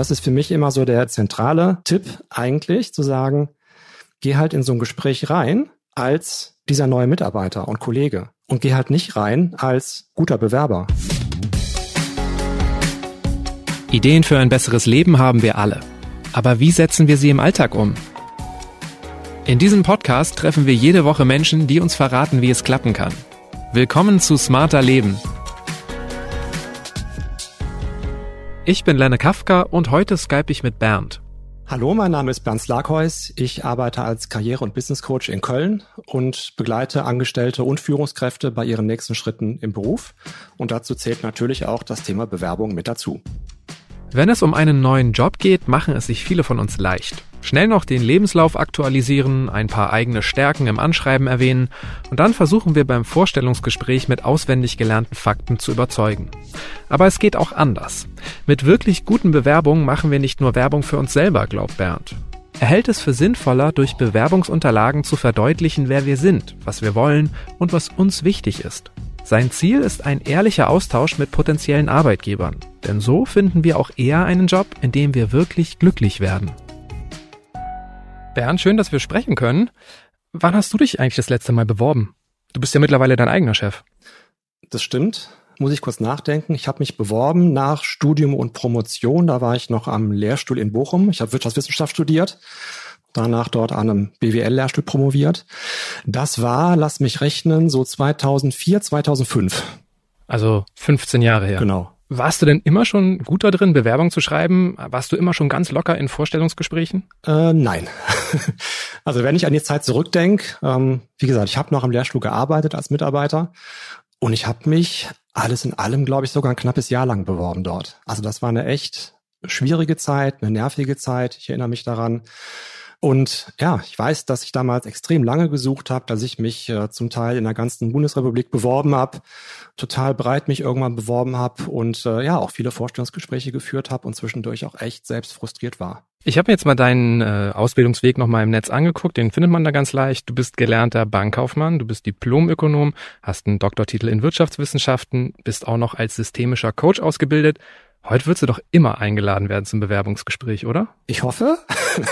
das ist für mich immer so der zentrale Tipp eigentlich, zu sagen, geh halt in so ein Gespräch rein als dieser neue Mitarbeiter und Kollege und geh halt nicht rein als guter Bewerber. Ideen für ein besseres Leben haben wir alle. Aber wie setzen wir sie im Alltag um? In diesem Podcast treffen wir jede Woche Menschen, die uns verraten, wie es klappen kann. Willkommen zu Smarter Leben. Ich bin Lenne Kafka und heute skype ich mit Bernd. Hallo, mein Name ist Bernd Slakheus. Ich arbeite als Karriere- und Business Coach in Köln und begleite Angestellte und Führungskräfte bei ihren nächsten Schritten im Beruf. Und dazu zählt natürlich auch das Thema Bewerbung mit dazu. Wenn es um einen neuen Job geht, machen es sich viele von uns leicht. Schnell noch den Lebenslauf aktualisieren, ein paar eigene Stärken im Anschreiben erwähnen und dann versuchen wir beim Vorstellungsgespräch mit auswendig gelernten Fakten zu überzeugen. Aber es geht auch anders. Mit wirklich guten Bewerbungen machen wir nicht nur Werbung für uns selber, glaubt Bernd. Er hält es für sinnvoller, durch Bewerbungsunterlagen zu verdeutlichen, wer wir sind, was wir wollen und was uns wichtig ist. Sein Ziel ist ein ehrlicher Austausch mit potenziellen Arbeitgebern, denn so finden wir auch eher einen Job, in dem wir wirklich glücklich werden. Bernd, schön, dass wir sprechen können. Wann hast du dich eigentlich das letzte Mal beworben? Du bist ja mittlerweile dein eigener Chef. Das stimmt. Muss ich kurz nachdenken. Ich habe mich beworben nach Studium und Promotion. Da war ich noch am Lehrstuhl in Bochum. Ich habe Wirtschaftswissenschaft studiert danach dort an einem BWL-Lehrstuhl promoviert. Das war, lass mich rechnen, so 2004, 2005. Also 15 Jahre her. Genau. Warst du denn immer schon gut da drin, Bewerbung zu schreiben? Warst du immer schon ganz locker in Vorstellungsgesprächen? Äh, nein. also wenn ich an die Zeit zurückdenke, ähm, wie gesagt, ich habe noch am Lehrstuhl gearbeitet als Mitarbeiter und ich habe mich alles in allem, glaube ich, sogar ein knappes Jahr lang beworben dort. Also das war eine echt schwierige Zeit, eine nervige Zeit. Ich erinnere mich daran. Und ja, ich weiß, dass ich damals extrem lange gesucht habe, dass ich mich äh, zum Teil in der ganzen Bundesrepublik beworben habe, total breit mich irgendwann beworben habe und äh, ja, auch viele Vorstellungsgespräche geführt habe und zwischendurch auch echt selbst frustriert war. Ich habe jetzt mal deinen äh, Ausbildungsweg nochmal im Netz angeguckt, den findet man da ganz leicht. Du bist gelernter Bankkaufmann, du bist Diplomökonom, hast einen Doktortitel in Wirtschaftswissenschaften, bist auch noch als systemischer Coach ausgebildet Heute würdest du doch immer eingeladen werden zum Bewerbungsgespräch, oder? Ich hoffe.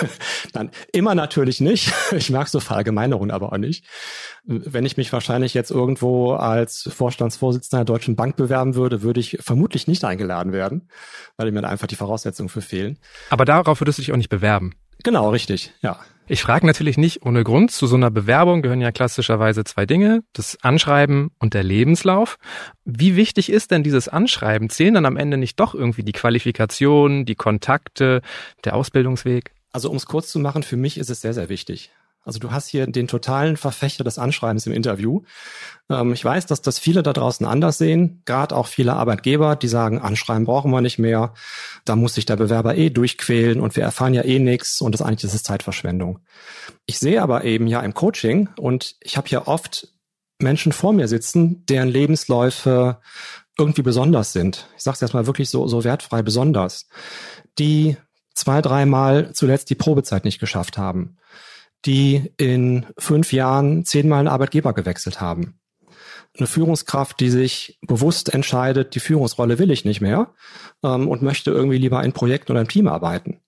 Dann immer natürlich nicht. Ich mag so Verallgemeinerungen aber auch nicht. Wenn ich mich wahrscheinlich jetzt irgendwo als Vorstandsvorsitzender der Deutschen Bank bewerben würde, würde ich vermutlich nicht eingeladen werden, weil mir einfach die Voraussetzungen für fehlen. Aber darauf würdest du dich auch nicht bewerben. Genau, richtig, ja. Ich frage natürlich nicht ohne Grund. Zu so einer Bewerbung gehören ja klassischerweise zwei Dinge, das Anschreiben und der Lebenslauf. Wie wichtig ist denn dieses Anschreiben? Zählen dann am Ende nicht doch irgendwie die Qualifikationen, die Kontakte, der Ausbildungsweg? Also um es kurz zu machen, für mich ist es sehr, sehr wichtig. Also du hast hier den totalen Verfechter des Anschreibens im Interview. Ähm, ich weiß, dass das viele da draußen anders sehen, gerade auch viele Arbeitgeber, die sagen, Anschreiben brauchen wir nicht mehr, da muss sich der Bewerber eh durchquälen und wir erfahren ja eh nichts und das eigentlich ist es Zeitverschwendung. Ich sehe aber eben ja im Coaching und ich habe hier oft Menschen vor mir sitzen, deren Lebensläufe irgendwie besonders sind. Ich sage es erstmal wirklich so, so wertfrei besonders, die zwei, dreimal zuletzt die Probezeit nicht geschafft haben die in fünf Jahren zehnmal einen Arbeitgeber gewechselt haben. Eine Führungskraft, die sich bewusst entscheidet, die Führungsrolle will ich nicht mehr ähm, und möchte irgendwie lieber in Projekten oder im Team arbeiten.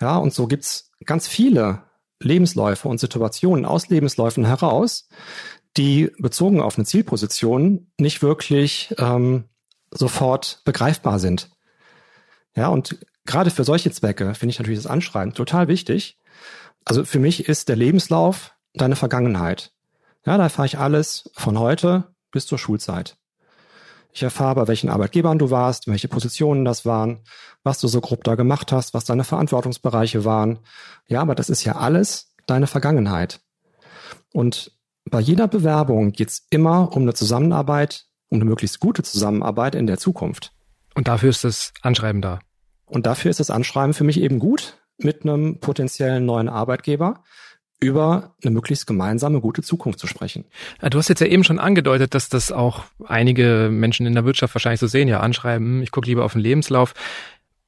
Ja, und so gibt's ganz viele Lebensläufe und Situationen aus Lebensläufen heraus, die bezogen auf eine Zielposition nicht wirklich ähm, sofort begreifbar sind. Ja, und gerade für solche Zwecke finde ich natürlich das Anschreiben total wichtig, also für mich ist der Lebenslauf deine Vergangenheit. Ja, da erfahre ich alles von heute bis zur Schulzeit. Ich erfahre, bei welchen Arbeitgebern du warst, welche Positionen das waren, was du so grob da gemacht hast, was deine Verantwortungsbereiche waren. Ja, aber das ist ja alles deine Vergangenheit. Und bei jeder Bewerbung geht's immer um eine Zusammenarbeit, um eine möglichst gute Zusammenarbeit in der Zukunft. Und dafür ist das Anschreiben da. Und dafür ist das Anschreiben für mich eben gut, mit einem potenziellen neuen Arbeitgeber über eine möglichst gemeinsame gute Zukunft zu sprechen. Du hast jetzt ja eben schon angedeutet, dass das auch einige Menschen in der Wirtschaft wahrscheinlich so sehen, ja, anschreiben, ich gucke lieber auf den Lebenslauf.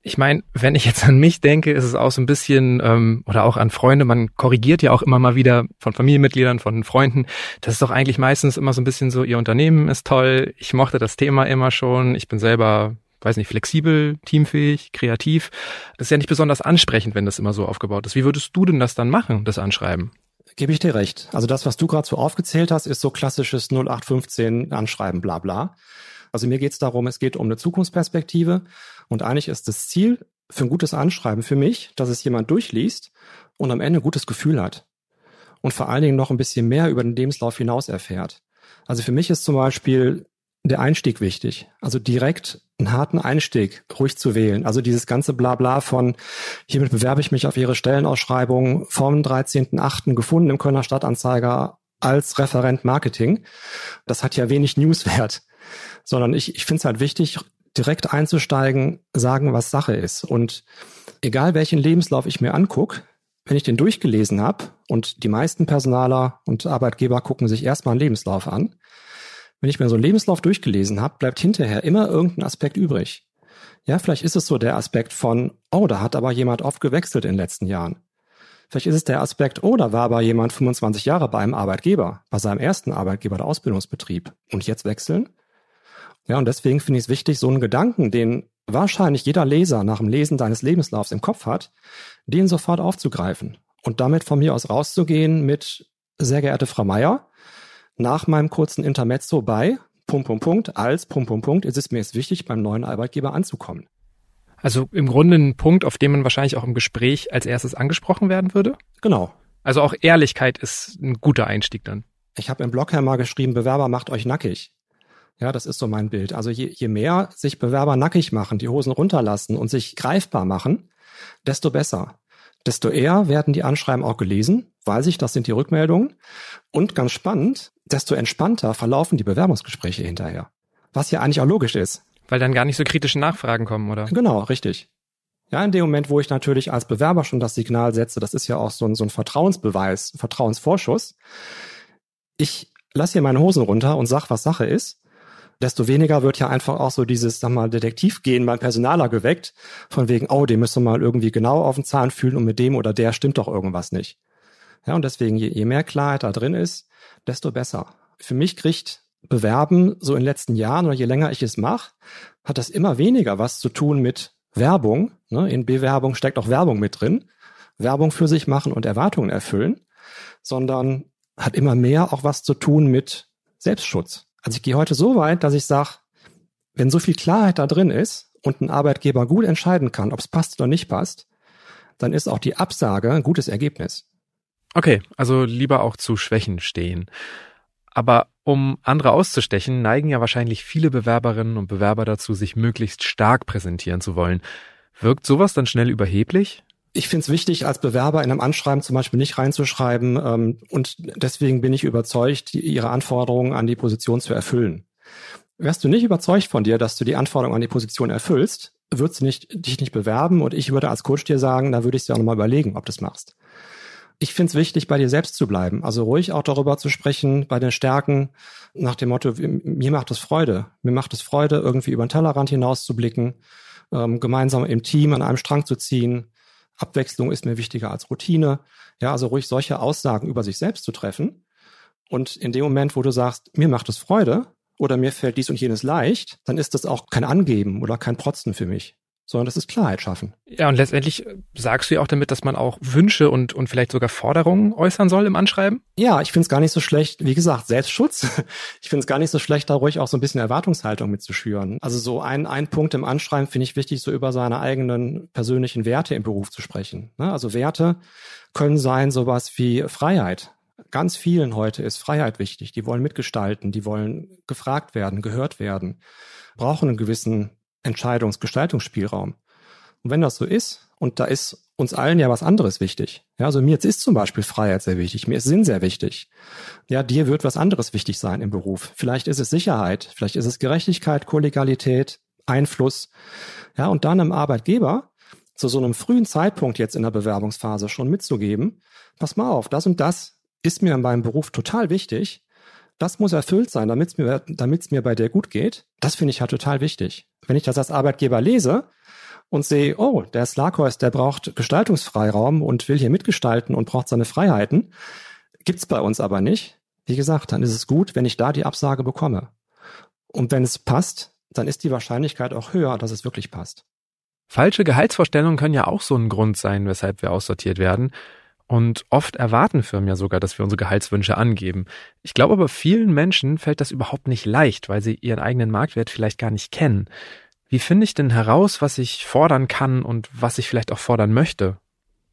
Ich meine, wenn ich jetzt an mich denke, ist es auch so ein bisschen, ähm, oder auch an Freunde, man korrigiert ja auch immer mal wieder von Familienmitgliedern, von Freunden. Das ist doch eigentlich meistens immer so ein bisschen so, ihr Unternehmen ist toll, ich mochte das Thema immer schon, ich bin selber weiß nicht, flexibel, teamfähig, kreativ. Das ist ja nicht besonders ansprechend, wenn das immer so aufgebaut ist. Wie würdest du denn das dann machen, das Anschreiben? Gebe ich dir recht. Also das, was du gerade so aufgezählt hast, ist so klassisches 0815 Anschreiben, bla bla. Also mir geht es darum, es geht um eine Zukunftsperspektive und eigentlich ist das Ziel für ein gutes Anschreiben für mich, dass es jemand durchliest und am Ende ein gutes Gefühl hat und vor allen Dingen noch ein bisschen mehr über den Lebenslauf hinaus erfährt. Also für mich ist zum Beispiel der Einstieg wichtig. Also direkt einen harten Einstieg ruhig zu wählen. Also dieses ganze Blabla von hiermit bewerbe ich mich auf Ihre Stellenausschreibung vom 13.8. gefunden im Kölner Stadtanzeiger als Referent Marketing. Das hat ja wenig Newswert, sondern ich, ich finde es halt wichtig, direkt einzusteigen, sagen, was Sache ist. Und egal welchen Lebenslauf ich mir angucke, wenn ich den durchgelesen habe und die meisten Personaler und Arbeitgeber gucken sich erstmal einen Lebenslauf an, wenn ich mir so einen Lebenslauf durchgelesen habe, bleibt hinterher immer irgendein Aspekt übrig. Ja, vielleicht ist es so der Aspekt von, oh, da hat aber jemand oft gewechselt in den letzten Jahren. Vielleicht ist es der Aspekt, oh, da war aber jemand 25 Jahre bei einem Arbeitgeber, bei seinem ersten Arbeitgeber, der Ausbildungsbetrieb. Und jetzt wechseln? Ja, und deswegen finde ich es wichtig, so einen Gedanken, den wahrscheinlich jeder Leser nach dem Lesen deines Lebenslaufs im Kopf hat, den sofort aufzugreifen und damit von mir aus rauszugehen mit, sehr geehrte Frau Meier, nach meinem kurzen Intermezzo bei Punkt, Punkt, Punkt, als Punkt, Punkt, Punkt, ist es mir jetzt wichtig, beim neuen Arbeitgeber anzukommen. Also im Grunde ein Punkt, auf den man wahrscheinlich auch im Gespräch als erstes angesprochen werden würde? Genau. Also auch Ehrlichkeit ist ein guter Einstieg dann. Ich habe im Blog ja mal geschrieben, Bewerber macht euch nackig. Ja, das ist so mein Bild. Also je, je mehr sich Bewerber nackig machen, die Hosen runterlassen und sich greifbar machen, desto besser. Desto eher werden die Anschreiben auch gelesen, weiß ich, das sind die Rückmeldungen. Und ganz spannend, desto entspannter verlaufen die Bewerbungsgespräche hinterher. Was ja eigentlich auch logisch ist. Weil dann gar nicht so kritische Nachfragen kommen, oder? Genau, richtig. Ja, in dem Moment, wo ich natürlich als Bewerber schon das Signal setze, das ist ja auch so ein, so ein Vertrauensbeweis, Vertrauensvorschuss. Ich lasse hier meine Hosen runter und sag, was Sache ist desto weniger wird ja einfach auch so dieses, sag mal, Detektivgehen beim Personaler geweckt, von wegen, oh, den müssen wir mal irgendwie genau auf den Zahn fühlen und mit dem oder der stimmt doch irgendwas nicht. Ja, und deswegen, je, je mehr Klarheit da drin ist, desto besser. Für mich kriegt Bewerben so in den letzten Jahren oder je länger ich es mache, hat das immer weniger was zu tun mit Werbung. Ne? In Bewerbung steckt auch Werbung mit drin. Werbung für sich machen und Erwartungen erfüllen, sondern hat immer mehr auch was zu tun mit Selbstschutz. Also ich gehe heute so weit, dass ich sage, wenn so viel Klarheit da drin ist und ein Arbeitgeber gut entscheiden kann, ob es passt oder nicht passt, dann ist auch die Absage ein gutes Ergebnis. Okay, also lieber auch zu Schwächen stehen. Aber um andere auszustechen, neigen ja wahrscheinlich viele Bewerberinnen und Bewerber dazu, sich möglichst stark präsentieren zu wollen. Wirkt sowas dann schnell überheblich? ich finde es wichtig, als Bewerber in einem Anschreiben zum Beispiel nicht reinzuschreiben ähm, und deswegen bin ich überzeugt, die, ihre Anforderungen an die Position zu erfüllen. Wärst du nicht überzeugt von dir, dass du die Anforderungen an die Position erfüllst, würdest du nicht, dich nicht bewerben und ich würde als Coach dir sagen, da würde ich dir auch nochmal überlegen, ob du es machst. Ich finde es wichtig, bei dir selbst zu bleiben. Also ruhig auch darüber zu sprechen, bei den Stärken, nach dem Motto, mir macht es Freude. Mir macht es Freude, irgendwie über den Tellerrand hinaus zu blicken, ähm, gemeinsam im Team an einem Strang zu ziehen, Abwechslung ist mir wichtiger als Routine. Ja, also ruhig solche Aussagen über sich selbst zu treffen. Und in dem Moment, wo du sagst, mir macht es Freude oder mir fällt dies und jenes leicht, dann ist das auch kein Angeben oder kein Protzen für mich sondern das ist Klarheit schaffen. Ja, und letztendlich sagst du ja auch damit, dass man auch Wünsche und, und vielleicht sogar Forderungen äußern soll im Anschreiben? Ja, ich finde es gar nicht so schlecht, wie gesagt, Selbstschutz. Ich finde es gar nicht so schlecht, da ruhig auch so ein bisschen Erwartungshaltung mitzuschüren. Also so ein, ein Punkt im Anschreiben finde ich wichtig, so über seine eigenen persönlichen Werte im Beruf zu sprechen. Ne? Also Werte können sein sowas wie Freiheit. Ganz vielen heute ist Freiheit wichtig. Die wollen mitgestalten, die wollen gefragt werden, gehört werden, brauchen einen gewissen Entscheidungsgestaltungsspielraum. Und wenn das so ist, und da ist uns allen ja was anderes wichtig. Ja, also mir jetzt ist zum Beispiel Freiheit sehr wichtig, mir ist Sinn sehr wichtig. Ja, dir wird was anderes wichtig sein im Beruf. Vielleicht ist es Sicherheit, vielleicht ist es Gerechtigkeit, Kollegialität, Einfluss. Ja, und dann einem Arbeitgeber zu so einem frühen Zeitpunkt jetzt in der Bewerbungsphase schon mitzugeben, pass mal auf, das und das ist mir in meinem Beruf total wichtig das muss erfüllt sein, damit es mir, damit's mir bei dir gut geht. Das finde ich halt total wichtig. Wenn ich das als Arbeitgeber lese und sehe, oh, der Slakos, der braucht Gestaltungsfreiraum und will hier mitgestalten und braucht seine Freiheiten, gibt's bei uns aber nicht. Wie gesagt, dann ist es gut, wenn ich da die Absage bekomme. Und wenn es passt, dann ist die Wahrscheinlichkeit auch höher, dass es wirklich passt. Falsche Gehaltsvorstellungen können ja auch so ein Grund sein, weshalb wir aussortiert werden. Und oft erwarten Firmen ja sogar, dass wir unsere Gehaltswünsche angeben. Ich glaube aber, vielen Menschen fällt das überhaupt nicht leicht, weil sie ihren eigenen Marktwert vielleicht gar nicht kennen. Wie finde ich denn heraus, was ich fordern kann und was ich vielleicht auch fordern möchte?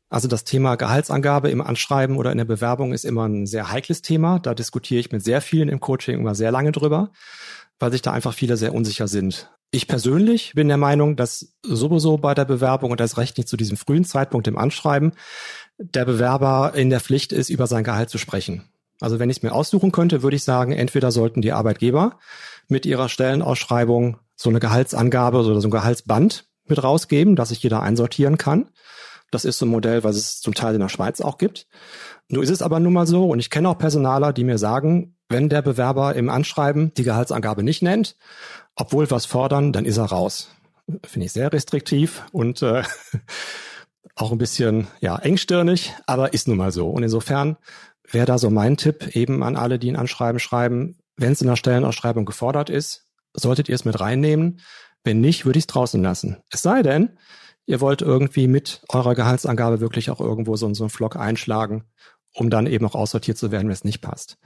Also das Thema Gehaltsangabe im Anschreiben oder in der Bewerbung ist immer ein sehr heikles Thema. Da diskutiere ich mit sehr vielen im Coaching immer sehr lange drüber, weil sich da einfach viele sehr unsicher sind. Ich persönlich bin der Meinung, dass sowieso bei der Bewerbung und das Recht nicht zu diesem frühen Zeitpunkt im Anschreiben der Bewerber in der Pflicht ist, über sein Gehalt zu sprechen. Also wenn ich es mir aussuchen könnte, würde ich sagen, entweder sollten die Arbeitgeber mit ihrer Stellenausschreibung so eine Gehaltsangabe oder so ein Gehaltsband mit rausgeben, dass sich jeder einsortieren kann. Das ist so ein Modell, was es zum Teil in der Schweiz auch gibt. Nur ist es aber nun mal so, und ich kenne auch Personaler, die mir sagen, wenn der Bewerber im Anschreiben die Gehaltsangabe nicht nennt, obwohl was fordern, dann ist er raus. Finde ich sehr restriktiv und äh, auch ein bisschen ja engstirnig, aber ist nun mal so. Und insofern wäre da so mein Tipp eben an alle, die ein Anschreiben schreiben, wenn es in der Stellenausschreibung gefordert ist, solltet ihr es mit reinnehmen. Wenn nicht, würde ich es draußen lassen. Es sei denn, ihr wollt irgendwie mit eurer Gehaltsangabe wirklich auch irgendwo so, so einen Flock einschlagen, um dann eben auch aussortiert zu werden, wenn es nicht passt.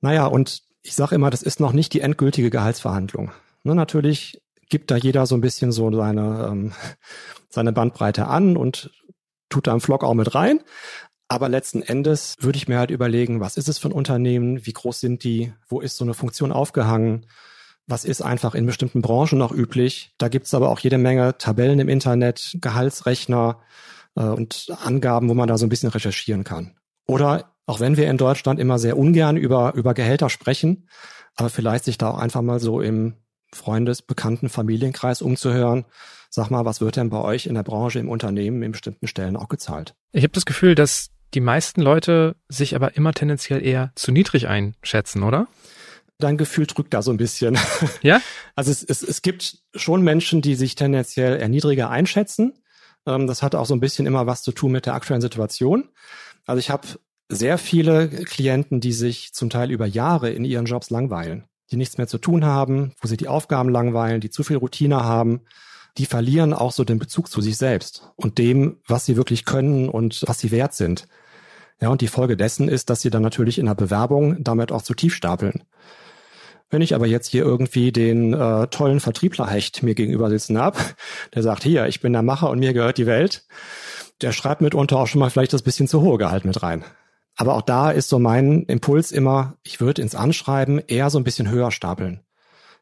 Naja, und ich sage immer, das ist noch nicht die endgültige Gehaltsverhandlung. Ne, natürlich gibt da jeder so ein bisschen so seine, ähm, seine Bandbreite an und tut da im Vlog auch mit rein. Aber letzten Endes würde ich mir halt überlegen, was ist es für ein Unternehmen, wie groß sind die, wo ist so eine Funktion aufgehangen, was ist einfach in bestimmten Branchen noch üblich. Da gibt's aber auch jede Menge Tabellen im Internet, Gehaltsrechner äh, und Angaben, wo man da so ein bisschen recherchieren kann. Oder auch wenn wir in Deutschland immer sehr ungern über, über Gehälter sprechen, aber vielleicht sich da auch einfach mal so im Freundes-, Bekannten-, Familienkreis umzuhören. Sag mal, was wird denn bei euch in der Branche, im Unternehmen, in bestimmten Stellen auch gezahlt? Ich habe das Gefühl, dass die meisten Leute sich aber immer tendenziell eher zu niedrig einschätzen, oder? Dein Gefühl drückt da so ein bisschen. Ja? Also es, es, es gibt schon Menschen, die sich tendenziell eher niedriger einschätzen. Ähm, das hat auch so ein bisschen immer was zu tun mit der aktuellen Situation. Also ich habe sehr viele Klienten, die sich zum Teil über Jahre in ihren Jobs langweilen, die nichts mehr zu tun haben, wo sie die Aufgaben langweilen, die zu viel Routine haben, die verlieren auch so den Bezug zu sich selbst und dem, was sie wirklich können und was sie wert sind. Ja, und die Folge dessen ist, dass sie dann natürlich in der Bewerbung damit auch zu tief stapeln. Wenn ich aber jetzt hier irgendwie den äh, tollen Vertrieblerhecht mir gegenüber sitzen hab, der sagt, hier, ich bin der Macher und mir gehört die Welt, der schreibt mitunter auch schon mal vielleicht das bisschen zu hohe Gehalt mit rein. Aber auch da ist so mein Impuls immer, ich würde ins Anschreiben eher so ein bisschen höher stapeln.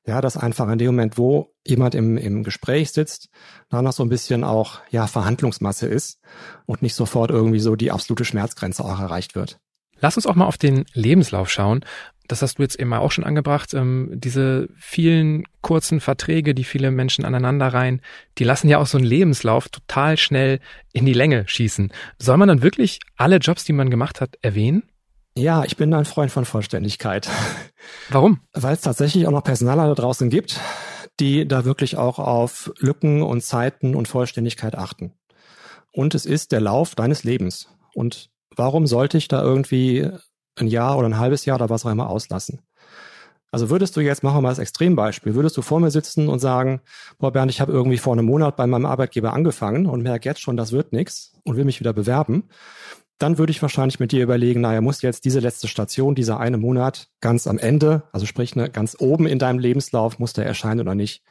Ja, dass einfach in dem Moment, wo jemand im, im Gespräch sitzt, da noch so ein bisschen auch, ja, Verhandlungsmasse ist und nicht sofort irgendwie so die absolute Schmerzgrenze auch erreicht wird. Lass uns auch mal auf den Lebenslauf schauen. Das hast du jetzt eben auch schon angebracht. Ähm, diese vielen kurzen Verträge, die viele Menschen aneinander reihen, die lassen ja auch so einen Lebenslauf total schnell in die Länge schießen. Soll man dann wirklich alle Jobs, die man gemacht hat, erwähnen? Ja, ich bin ein Freund von Vollständigkeit. Warum? Weil es tatsächlich auch noch Personaler da draußen gibt, die da wirklich auch auf Lücken und Zeiten und Vollständigkeit achten. Und es ist der Lauf deines Lebens. Und warum sollte ich da irgendwie ein Jahr oder ein halbes Jahr oder was auch immer auslassen? Also würdest du jetzt, machen wir mal das Extrembeispiel, würdest du vor mir sitzen und sagen, boah Bernd, ich habe irgendwie vor einem Monat bei meinem Arbeitgeber angefangen und merke jetzt schon, das wird nichts und will mich wieder bewerben, dann würde ich wahrscheinlich mit dir überlegen, naja, muss jetzt diese letzte Station, dieser eine Monat ganz am Ende, also sprich ne, ganz oben in deinem Lebenslauf, muss der erscheinen oder nicht.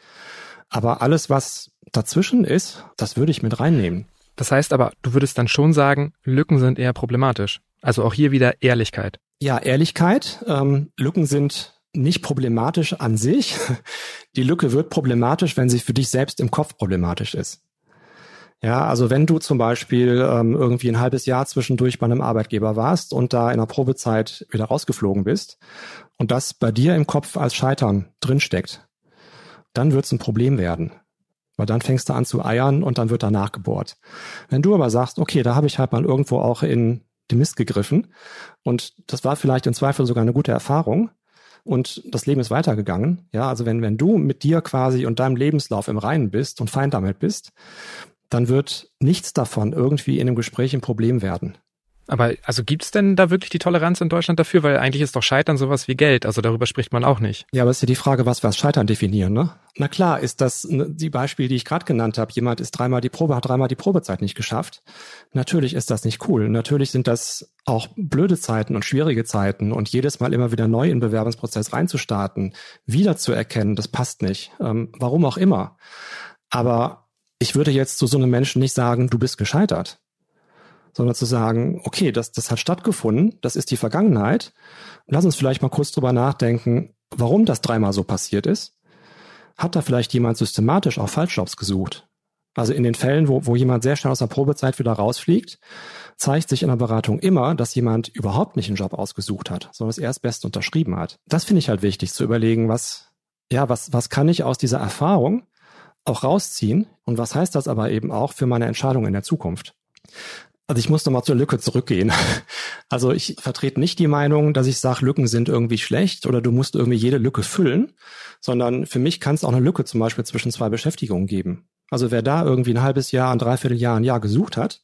Aber alles, was dazwischen ist, das würde ich mit reinnehmen. Das heißt aber, du würdest dann schon sagen, Lücken sind eher problematisch. Also auch hier wieder Ehrlichkeit. Ja, Ehrlichkeit. Ähm, Lücken sind nicht problematisch an sich. Die Lücke wird problematisch, wenn sie für dich selbst im Kopf problematisch ist. Ja, also wenn du zum Beispiel ähm, irgendwie ein halbes Jahr zwischendurch bei einem Arbeitgeber warst und da in der Probezeit wieder rausgeflogen bist und das bei dir im Kopf als Scheitern drinsteckt, dann wird es ein Problem werden. Weil dann fängst du an zu eiern und dann wird da nachgebohrt. Wenn du aber sagst, okay, da habe ich halt mal irgendwo auch in den Mist gegriffen und das war vielleicht im Zweifel sogar eine gute Erfahrung, und das Leben ist weitergegangen. Ja, also wenn, wenn du mit dir quasi und deinem Lebenslauf im Reinen bist und fein damit bist, dann wird nichts davon irgendwie in einem Gespräch ein Problem werden. Aber also gibt's denn da wirklich die Toleranz in Deutschland dafür? Weil eigentlich ist doch Scheitern sowas wie Geld. Also darüber spricht man auch nicht. Ja, aber ist ja die Frage, was wir als Scheitern definieren, ne? Na klar, ist das die Beispiele, die ich gerade genannt habe. Jemand ist dreimal die Probe, hat dreimal die Probezeit nicht geschafft. Natürlich ist das nicht cool. Natürlich sind das auch blöde Zeiten und schwierige Zeiten und jedes Mal immer wieder neu in den Bewerbungsprozess reinzustarten, wiederzuerkennen, das passt nicht. Ähm, warum auch immer. Aber ich würde jetzt zu so einem Menschen nicht sagen, du bist gescheitert sondern zu sagen, okay, das, das hat stattgefunden, das ist die Vergangenheit. Lass uns vielleicht mal kurz drüber nachdenken, warum das dreimal so passiert ist. Hat da vielleicht jemand systematisch auch Falschjobs gesucht? Also in den Fällen, wo, wo jemand sehr schnell aus der Probezeit wieder rausfliegt, zeigt sich in der Beratung immer, dass jemand überhaupt nicht einen Job ausgesucht hat, sondern es erst best unterschrieben hat. Das finde ich halt wichtig zu überlegen, was, ja, was, was kann ich aus dieser Erfahrung auch rausziehen und was heißt das aber eben auch für meine Entscheidung in der Zukunft? Also ich muss nochmal zur Lücke zurückgehen. Also ich vertrete nicht die Meinung, dass ich sage, Lücken sind irgendwie schlecht oder du musst irgendwie jede Lücke füllen, sondern für mich kann es auch eine Lücke zum Beispiel zwischen zwei Beschäftigungen geben. Also wer da irgendwie ein halbes Jahr, ein Dreivierteljahr, ein Jahr gesucht hat,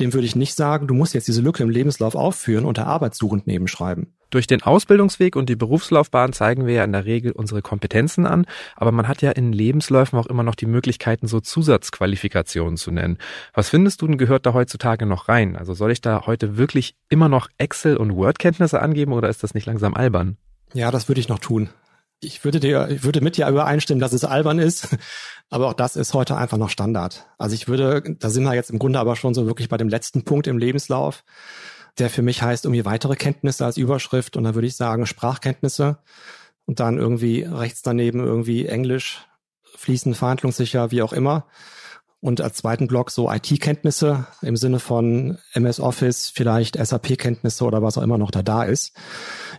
dem würde ich nicht sagen, du musst jetzt diese Lücke im Lebenslauf aufführen und der Arbeitssuchend nebenschreiben. Durch den Ausbildungsweg und die Berufslaufbahn zeigen wir ja in der Regel unsere Kompetenzen an, aber man hat ja in Lebensläufen auch immer noch die Möglichkeiten, so Zusatzqualifikationen zu nennen. Was findest du denn gehört da heutzutage noch rein? Also soll ich da heute wirklich immer noch Excel- und Word-Kenntnisse angeben oder ist das nicht langsam albern? Ja, das würde ich noch tun. Ich würde dir, ich würde mit dir übereinstimmen, dass es albern ist, aber auch das ist heute einfach noch Standard. Also ich würde, da sind wir jetzt im Grunde aber schon so wirklich bei dem letzten Punkt im Lebenslauf, der für mich heißt irgendwie weitere Kenntnisse als Überschrift und da würde ich sagen Sprachkenntnisse und dann irgendwie rechts daneben irgendwie Englisch, fließend verhandlungssicher, wie auch immer. Und als zweiten Block so IT-Kenntnisse im Sinne von MS Office, vielleicht SAP-Kenntnisse oder was auch immer noch da da ist.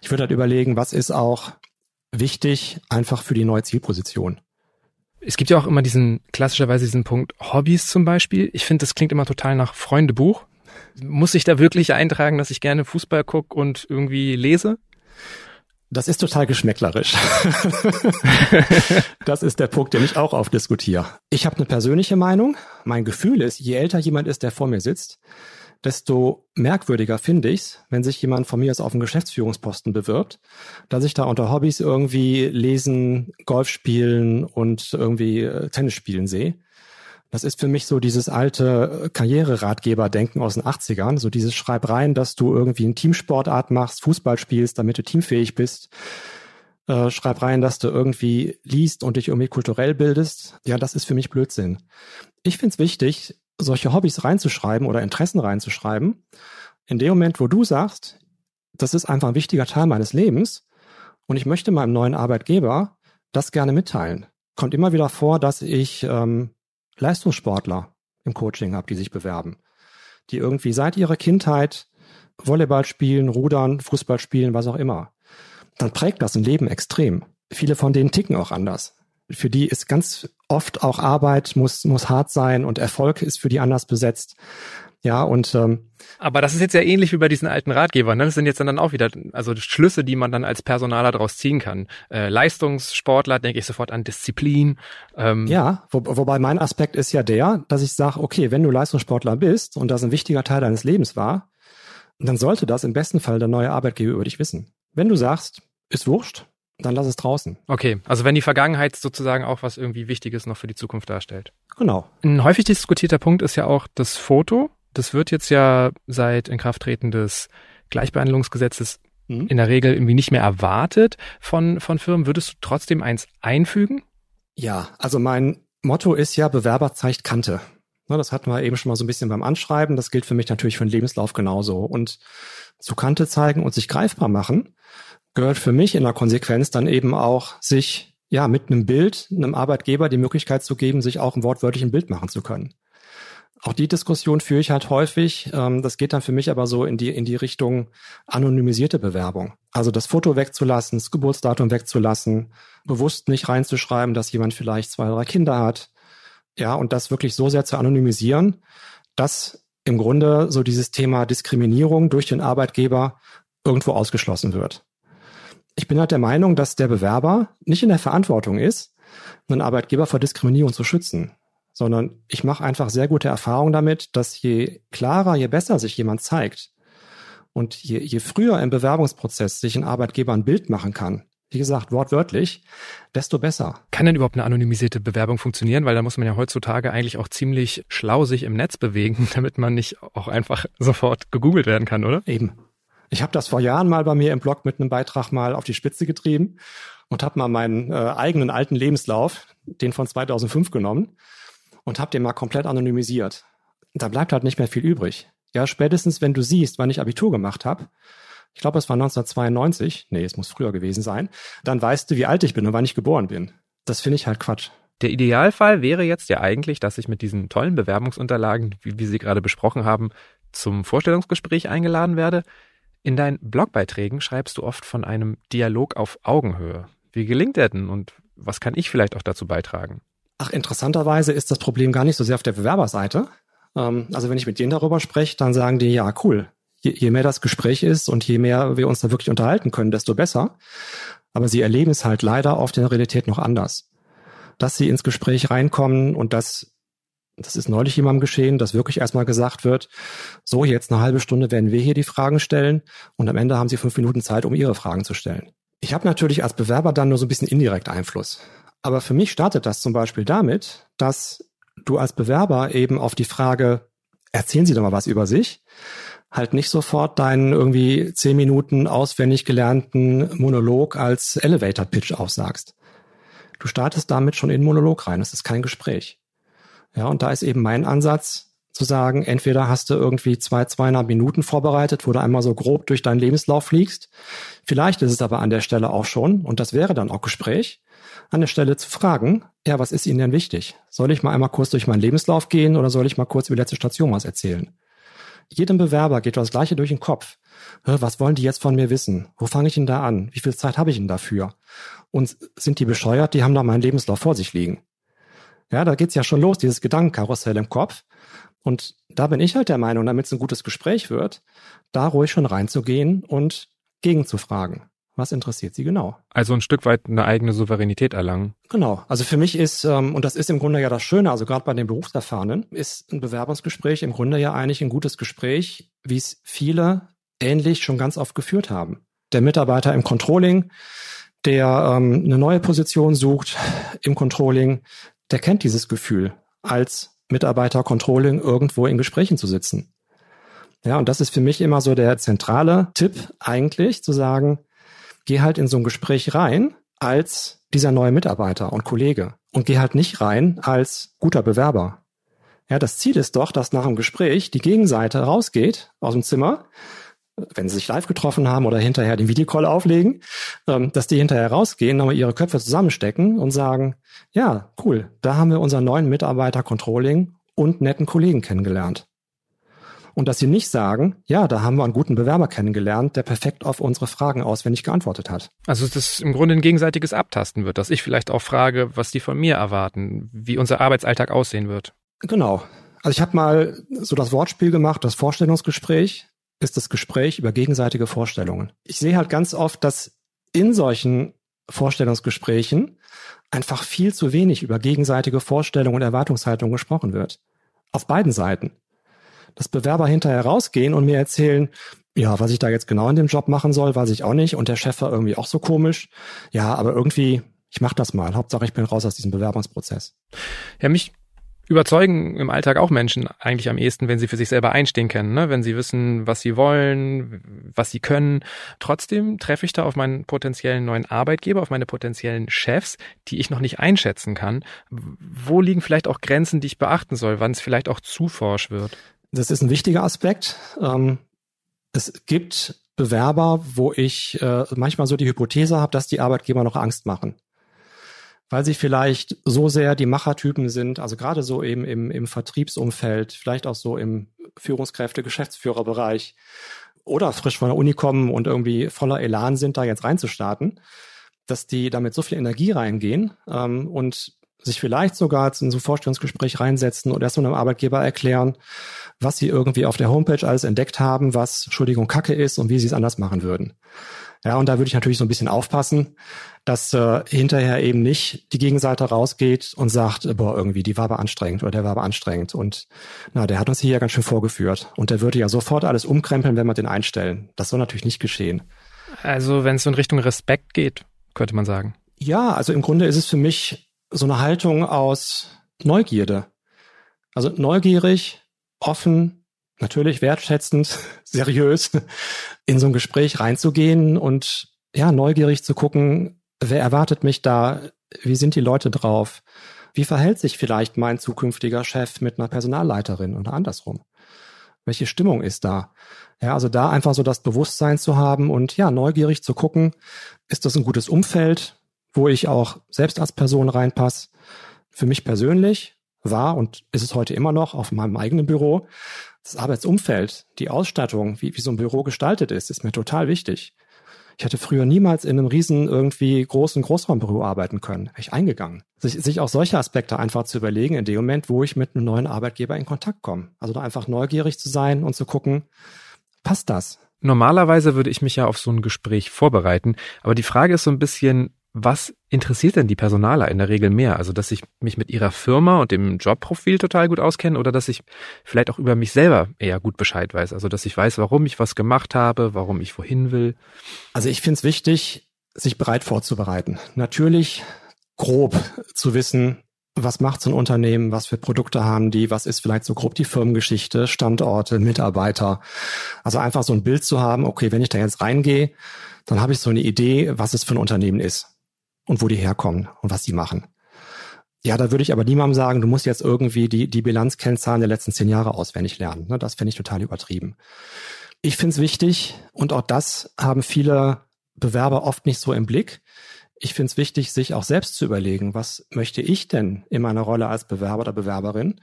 Ich würde halt überlegen, was ist auch wichtig einfach für die neue Zielposition. Es gibt ja auch immer diesen, klassischerweise diesen Punkt Hobbys zum Beispiel. Ich finde, das klingt immer total nach Freundebuch. Muss ich da wirklich eintragen, dass ich gerne Fußball gucke und irgendwie lese? Das ist total geschmäcklerisch. das ist der Punkt, den ich auch aufdiskutiere. Ich habe eine persönliche Meinung. Mein Gefühl ist, je älter jemand ist, der vor mir sitzt, desto merkwürdiger finde ich's, wenn sich jemand von mir aus auf einen Geschäftsführungsposten bewirbt, dass ich da unter Hobbys irgendwie lesen, Golf spielen und irgendwie äh, Tennis spielen sehe. Das ist für mich so dieses alte Karriereratgeber-Denken aus den 80ern, so dieses Schreib rein, dass du irgendwie einen Teamsportart machst, Fußball spielst, damit du teamfähig bist. Äh, schreib rein, dass du irgendwie liest und dich irgendwie kulturell bildest. Ja, das ist für mich Blödsinn. Ich finde es wichtig, solche Hobbys reinzuschreiben oder Interessen reinzuschreiben, in dem Moment, wo du sagst, das ist einfach ein wichtiger Teil meines Lebens und ich möchte meinem neuen Arbeitgeber das gerne mitteilen. Kommt immer wieder vor, dass ich ähm, Leistungssportler im Coaching habe, die sich bewerben, die irgendwie seit ihrer Kindheit Volleyball spielen, Rudern, Fußball spielen, was auch immer. Dann prägt das ein Leben extrem. Viele von denen ticken auch anders für die ist ganz oft auch Arbeit muss muss hart sein und Erfolg ist für die anders besetzt. Ja, und ähm, aber das ist jetzt ja ähnlich wie bei diesen alten Ratgebern. Ne? Das sind jetzt dann auch wieder also Schlüsse, die man dann als Personaler daraus ziehen kann. Äh, Leistungssportler denke ich sofort an Disziplin. Ähm, ja, wo, wobei mein Aspekt ist ja der, dass ich sage, okay, wenn du Leistungssportler bist und das ein wichtiger Teil deines Lebens war, dann sollte das im besten Fall der neue Arbeitgeber über dich wissen. Wenn du sagst, ist wurscht, dann lass es draußen. Okay, also wenn die Vergangenheit sozusagen auch was irgendwie Wichtiges noch für die Zukunft darstellt. Genau. Ein häufig diskutierter Punkt ist ja auch das Foto. Das wird jetzt ja seit Inkrafttreten des Gleichbehandlungsgesetzes mhm. in der Regel irgendwie nicht mehr erwartet von, von Firmen. Würdest du trotzdem eins einfügen? Ja, also mein Motto ist ja, Bewerber zeigt Kante. Das hatten wir eben schon mal so ein bisschen beim Anschreiben. Das gilt für mich natürlich für den Lebenslauf genauso. Und zu Kante zeigen und sich greifbar machen, gehört für mich in der Konsequenz dann eben auch, sich ja mit einem Bild, einem Arbeitgeber die Möglichkeit zu geben, sich auch ein wortwörtlichen Bild machen zu können. Auch die Diskussion führe ich halt häufig. Ähm, das geht dann für mich aber so in die, in die Richtung anonymisierte Bewerbung. Also das Foto wegzulassen, das Geburtsdatum wegzulassen, bewusst nicht reinzuschreiben, dass jemand vielleicht zwei, drei Kinder hat. Ja, und das wirklich so sehr zu anonymisieren, dass im Grunde so dieses Thema Diskriminierung durch den Arbeitgeber irgendwo ausgeschlossen wird ich bin halt der Meinung, dass der Bewerber nicht in der Verantwortung ist, einen Arbeitgeber vor Diskriminierung zu schützen, sondern ich mache einfach sehr gute Erfahrungen damit, dass je klarer, je besser sich jemand zeigt und je, je früher im Bewerbungsprozess sich ein Arbeitgeber ein Bild machen kann, wie gesagt, wortwörtlich, desto besser. Kann denn überhaupt eine anonymisierte Bewerbung funktionieren? Weil da muss man ja heutzutage eigentlich auch ziemlich schlau sich im Netz bewegen, damit man nicht auch einfach sofort gegoogelt werden kann, oder? Eben. Ich habe das vor Jahren mal bei mir im Blog mit einem Beitrag mal auf die Spitze getrieben und habe mal meinen äh, eigenen alten Lebenslauf, den von 2005 genommen und habe den mal komplett anonymisiert. Da bleibt halt nicht mehr viel übrig. Ja, spätestens wenn du siehst, wann ich Abitur gemacht habe, ich glaube, es war 1992, nee, es muss früher gewesen sein, dann weißt du, wie alt ich bin und wann ich geboren bin. Das finde ich halt Quatsch. Der Idealfall wäre jetzt ja eigentlich, dass ich mit diesen tollen Bewerbungsunterlagen, wie wir sie gerade besprochen haben, zum Vorstellungsgespräch eingeladen werde. In deinen Blogbeiträgen schreibst du oft von einem Dialog auf Augenhöhe. Wie gelingt der denn und was kann ich vielleicht auch dazu beitragen? Ach, interessanterweise ist das Problem gar nicht so sehr auf der Bewerberseite. Ähm, also wenn ich mit denen darüber spreche, dann sagen die, ja, cool, je, je mehr das Gespräch ist und je mehr wir uns da wirklich unterhalten können, desto besser. Aber sie erleben es halt leider in der Realität noch anders. Dass sie ins Gespräch reinkommen und das, das ist neulich jemandem geschehen, dass wirklich erstmal gesagt wird, so jetzt eine halbe Stunde werden wir hier die Fragen stellen und am Ende haben sie fünf Minuten Zeit, um ihre Fragen zu stellen. Ich habe natürlich als Bewerber dann nur so ein bisschen indirekt Einfluss. Aber für mich startet das zum Beispiel damit, dass du als Bewerber eben auf die Frage, erzählen Sie doch mal was über sich, halt nicht sofort deinen irgendwie zehn Minuten auswendig gelernten Monolog als Elevator Pitch aufsagst. Du startest damit schon in Monolog rein. Das ist kein Gespräch. Ja, und da ist eben mein Ansatz zu sagen, entweder hast du irgendwie zwei, zweieinhalb Minuten vorbereitet, wo du einmal so grob durch deinen Lebenslauf fliegst. Vielleicht ist es aber an der Stelle auch schon, und das wäre dann auch Gespräch, an der Stelle zu fragen, ja, was ist Ihnen denn wichtig? Soll ich mal einmal kurz durch meinen Lebenslauf gehen oder soll ich mal kurz über die letzte Station was erzählen? jedem Bewerber geht das Gleiche durch den Kopf. Was wollen die jetzt von mir wissen? Wo fange ich denn da an? Wie viel Zeit habe ich denn dafür? Und sind die bescheuert? Die haben da meinen Lebenslauf vor sich liegen. Ja, da geht's ja schon los, dieses Gedankenkarussell im Kopf. Und da bin ich halt der Meinung, damit es ein gutes Gespräch wird, da ruhig schon reinzugehen und gegenzufragen. Was interessiert sie genau? Also ein Stück weit eine eigene Souveränität erlangen. Genau. Also für mich ist, ähm, und das ist im Grunde ja das Schöne, also gerade bei den Berufserfahrenen, ist ein Bewerbungsgespräch im Grunde ja eigentlich ein gutes Gespräch, wie es viele ähnlich schon ganz oft geführt haben. Der Mitarbeiter im Controlling, der ähm, eine neue Position sucht im Controlling, der kennt dieses Gefühl, als Mitarbeiter Controlling irgendwo in Gesprächen zu sitzen. Ja, und das ist für mich immer so der zentrale Tipp eigentlich, zu sagen, geh halt in so ein Gespräch rein als dieser neue Mitarbeiter und Kollege und geh halt nicht rein als guter Bewerber. Ja, das Ziel ist doch, dass nach dem Gespräch die Gegenseite rausgeht aus dem Zimmer, wenn sie sich live getroffen haben oder hinterher den Videocall auflegen, ähm, dass die hinterher rausgehen, nochmal ihre Köpfe zusammenstecken und sagen, ja, cool, da haben wir unseren neuen Mitarbeiter Controlling und netten Kollegen kennengelernt und dass sie nicht sagen, ja, da haben wir einen guten Bewerber kennengelernt, der perfekt auf unsere Fragen auswendig geantwortet hat. Also das im Grunde ein gegenseitiges Abtasten wird, dass ich vielleicht auch frage, was die von mir erwarten, wie unser Arbeitsalltag aussehen wird. Genau. Also ich habe mal so das Wortspiel gemacht, das Vorstellungsgespräch ist das Gespräch über gegenseitige Vorstellungen. Ich sehe halt ganz oft, dass in solchen Vorstellungsgesprächen einfach viel zu wenig über gegenseitige Vorstellungen und Erwartungshaltungen gesprochen wird. Auf beiden Seiten dass Bewerber hinterher rausgehen und mir erzählen, ja, was ich da jetzt genau in dem Job machen soll, weiß ich auch nicht. Und der Chef war irgendwie auch so komisch. Ja, aber irgendwie, ich mach das mal. Hauptsache, ich bin raus aus diesem Bewerbungsprozess. Ja, mich überzeugen im Alltag auch Menschen eigentlich am ehesten, wenn sie für sich selber einstehen können, ne? wenn sie wissen, was sie wollen, was sie können. Trotzdem treffe ich da auf meinen potenziellen neuen Arbeitgeber, auf meine potenziellen Chefs, die ich noch nicht einschätzen kann. Wo liegen vielleicht auch Grenzen, die ich beachten soll, wann es vielleicht auch zu forsch wird? Das ist ein wichtiger Aspekt. Ähm, es gibt Bewerber, wo ich äh, manchmal so die Hypothese habe, dass die Arbeitgeber noch Angst machen. Weil sie vielleicht so sehr die Machertypen sind, also gerade so eben im, im Vertriebsumfeld, vielleicht auch so im Führungskräfte-, Geschäftsführerbereich oder frisch von der Uni kommen und irgendwie voller Elan sind, da jetzt reinzustarten, dass die damit so viel Energie reingehen ähm, und sich vielleicht sogar in so ein Vorstellungsgespräch reinsetzen und erst mal einem Arbeitgeber erklären, was sie irgendwie auf der Homepage alles entdeckt haben, was, Entschuldigung, Kacke ist und wie sie es anders machen würden. Ja, und da würde ich natürlich so ein bisschen aufpassen, dass äh, hinterher eben nicht die Gegenseite rausgeht und sagt, boah, irgendwie, die war aber anstrengend oder der war aber anstrengend. Und na, der hat uns hier ja ganz schön vorgeführt. Und der würde ja sofort alles umkrempeln, wenn wir den einstellen. Das soll natürlich nicht geschehen. Also wenn es in Richtung Respekt geht, könnte man sagen. Ja, also im Grunde ist es für mich so eine Haltung aus Neugierde. Also neugierig, offen, natürlich wertschätzend, seriös in so ein Gespräch reinzugehen und ja, neugierig zu gucken, wer erwartet mich da, wie sind die Leute drauf, wie verhält sich vielleicht mein zukünftiger Chef mit einer Personalleiterin oder andersrum. Welche Stimmung ist da? Ja, also da einfach so das Bewusstsein zu haben und ja, neugierig zu gucken, ist das ein gutes Umfeld, wo ich auch selbst als Person reinpasse. Für mich persönlich war und ist es heute immer noch auf meinem eigenen Büro. Das Arbeitsumfeld, die Ausstattung, wie, wie so ein Büro gestaltet ist, ist mir total wichtig. Ich hätte früher niemals in einem riesen irgendwie großen Großraumbüro arbeiten können. Wäre ich eingegangen. Sich, sich auch solche Aspekte einfach zu überlegen in dem Moment, wo ich mit einem neuen Arbeitgeber in Kontakt komme. Also da einfach neugierig zu sein und zu gucken, passt das? Normalerweise würde ich mich ja auf so ein Gespräch vorbereiten, aber die Frage ist so ein bisschen, was interessiert denn die Personaler in der Regel mehr? Also, dass ich mich mit ihrer Firma und dem Jobprofil total gut auskenne oder dass ich vielleicht auch über mich selber eher gut Bescheid weiß? Also, dass ich weiß, warum ich was gemacht habe, warum ich wohin will. Also, ich finde es wichtig, sich bereit vorzubereiten. Natürlich grob zu wissen, was macht so ein Unternehmen, was für Produkte haben die, was ist vielleicht so grob die Firmengeschichte, Standorte, Mitarbeiter. Also einfach so ein Bild zu haben, okay, wenn ich da jetzt reingehe, dann habe ich so eine Idee, was es für ein Unternehmen ist und wo die herkommen und was die machen. Ja, da würde ich aber niemandem sagen, du musst jetzt irgendwie die, die Bilanzkennzahlen der letzten zehn Jahre auswendig lernen. Ne, das finde ich total übertrieben. Ich finde es wichtig und auch das haben viele Bewerber oft nicht so im Blick. Ich finde es wichtig, sich auch selbst zu überlegen, was möchte ich denn in meiner Rolle als Bewerber oder Bewerberin